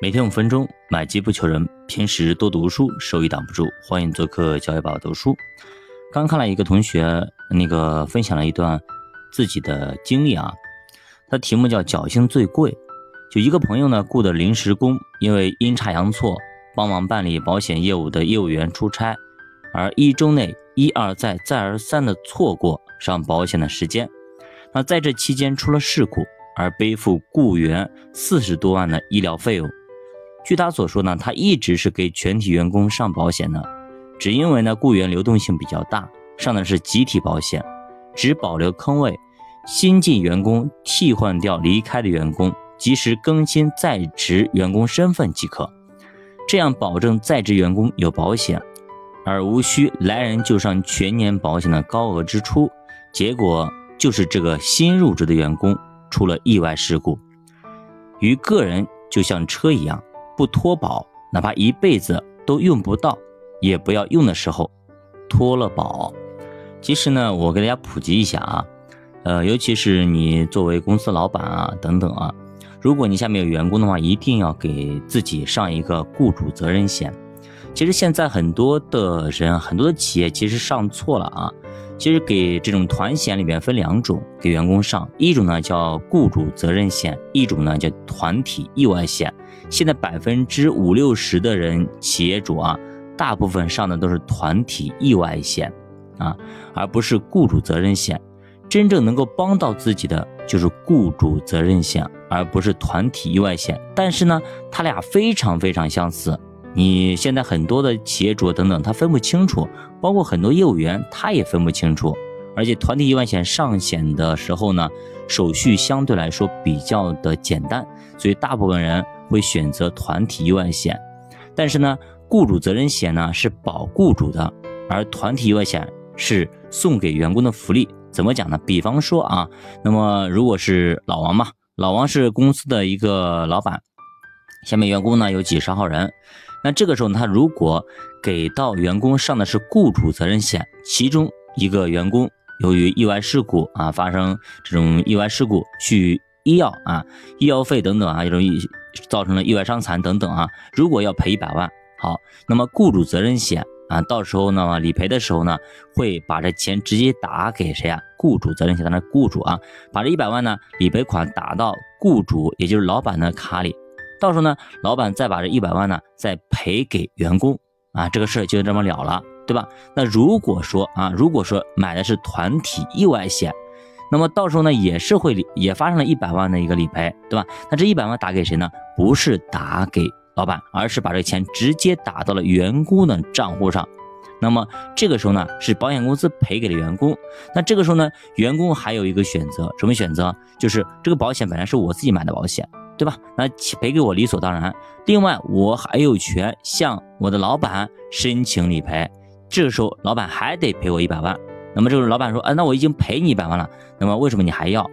每天五分钟，买机不求人。平时多读书，收益挡不住。欢迎做客教育宝读书。刚看了一个同学那个分享了一段自己的经历啊，他题目叫“侥幸最贵”。就一个朋友呢雇的临时工，因为阴差阳错帮忙办理保险业务的业务员出差，而一周内一而再再而三的错过上保险的时间。那在这期间出了事故，而背负雇员四十多万的医疗费用。据他所说呢，他一直是给全体员工上保险的，只因为呢雇员流动性比较大，上的是集体保险，只保留坑位，新进员工替换掉离开的员工，及时更新在职员工身份即可，这样保证在职员工有保险，而无需来人就上全年保险的高额支出。结果就是这个新入职的员工出了意外事故，与个人就像车一样。不脱保，哪怕一辈子都用不到，也不要用的时候脱了保。其实呢，我给大家普及一下啊，呃，尤其是你作为公司老板啊等等啊，如果你下面有员工的话，一定要给自己上一个雇主责任险。其实现在很多的人，很多的企业其实上错了啊。其实给这种团险里面分两种，给员工上一种呢叫雇主责任险，一种呢叫团体意外险。现在百分之五六十的人企业主啊，大部分上的都是团体意外险啊，而不是雇主责任险。真正能够帮到自己的就是雇主责任险，而不是团体意外险。但是呢，它俩非常非常相似。你现在很多的企业主等等，他分不清楚，包括很多业务员他也分不清楚。而且团体意外险上险的时候呢，手续相对来说比较的简单，所以大部分人。会选择团体意外险，但是呢，雇主责任险呢是保雇主的，而团体意外险是送给员工的福利。怎么讲呢？比方说啊，那么如果是老王嘛，老王是公司的一个老板，下面员工呢有几十号人，那这个时候呢他如果给到员工上的是雇主责任险，其中一个员工由于意外事故啊发生这种意外事故去医药啊，医药费等等啊，这种。造成了意外伤残等等啊，如果要赔一百万，好，那么雇主责任险啊，到时候呢理赔的时候呢，会把这钱直接打给谁啊？雇主责任险当的雇主啊，把这一百万呢理赔款打到雇主，也就是老板的卡里，到时候呢，老板再把这一百万呢再赔给员工啊，这个事就这么了了，对吧？那如果说啊，如果说买的是团体意外险。那么到时候呢，也是会理也发生了一百万的一个理赔，对吧？那这一百万打给谁呢？不是打给老板，而是把这个钱直接打到了员工的账户上。那么这个时候呢，是保险公司赔给了员工。那这个时候呢，员工还有一个选择，什么选择？就是这个保险本来是我自己买的保险，对吧？那赔给我理所当然。另外，我还有权向我的老板申请理赔。这个时候，老板还得赔我一百万。那么这个老板说，哎，那我已经赔你一百万了，那么为什么你还要？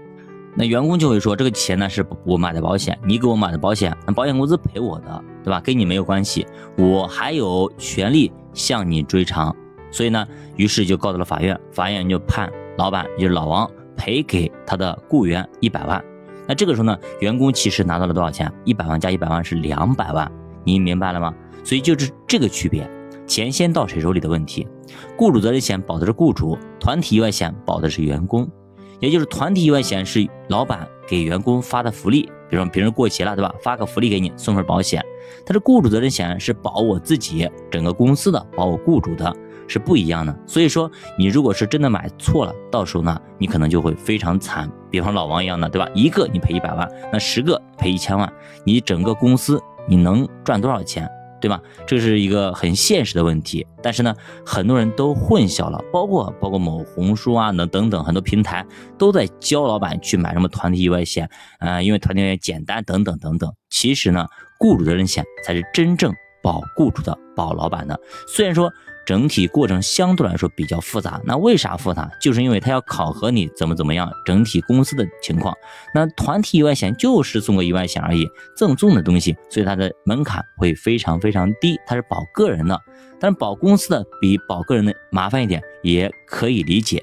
那员工就会说，这个钱呢是我买的保险，你给我买的保险，那保险公司赔我的，对吧？跟你没有关系，我还有权利向你追偿。所以呢，于是就告到了法院，法院就判老板，就是老王赔给他的雇员一百万。那这个时候呢，员工其实拿到了多少钱？一百万加一百万是两百万，你明白了吗？所以就是这个区别。钱先到谁手里的问题，雇主责任险保的是雇主，团体意外险保的是员工，也就是团体意外险是老板给员工发的福利，比如说别人过节了，对吧？发个福利给你，送份保险。但是雇主责任险是保我自己整个公司的，保我雇主的，是不一样的。所以说，你如果是真的买错了，到时候呢，你可能就会非常惨。比方老王一样的，对吧？一个你赔一百万，那十个赔一千万，你整个公司你能赚多少钱？对吧？这是一个很现实的问题，但是呢，很多人都混淆了，包括包括某红书啊等等等很多平台都在教老板去买什么团体意外险，呃，因为团体意外简单等等等等。其实呢，雇主责任险才是真正保雇主的、保老板的。虽然说。整体过程相对来说比较复杂，那为啥复杂？就是因为他要考核你怎么怎么样，整体公司的情况。那团体意外险就是送个意外险而已，赠送的东西，所以它的门槛会非常非常低。它是保个人的，但是保公司的比保个人的麻烦一点，也可以理解。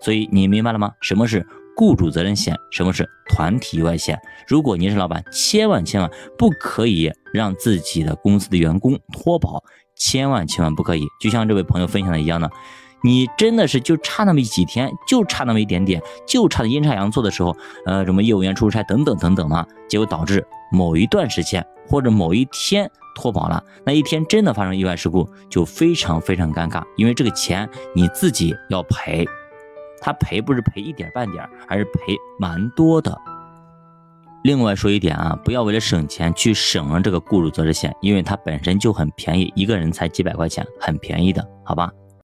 所以你明白了吗？什么是雇主责任险，什么是团体意外险。如果您是老板，千万千万不可以让自己的公司的员工脱保，千万千万不可以。就像这位朋友分享的一样的，你真的是就差那么几天，就差那么一点点，就差的阴差阳错的时候，呃，什么业务员出差等等等等嘛，结果导致某一段时间或者某一天脱保了，那一天真的发生意外事故，就非常非常尴尬，因为这个钱你自己要赔。他赔不是赔一点半点，而是赔蛮多的。另外说一点啊，不要为了省钱去省了这个雇主责任险，因为它本身就很便宜，一个人才几百块钱，很便宜的，好吧？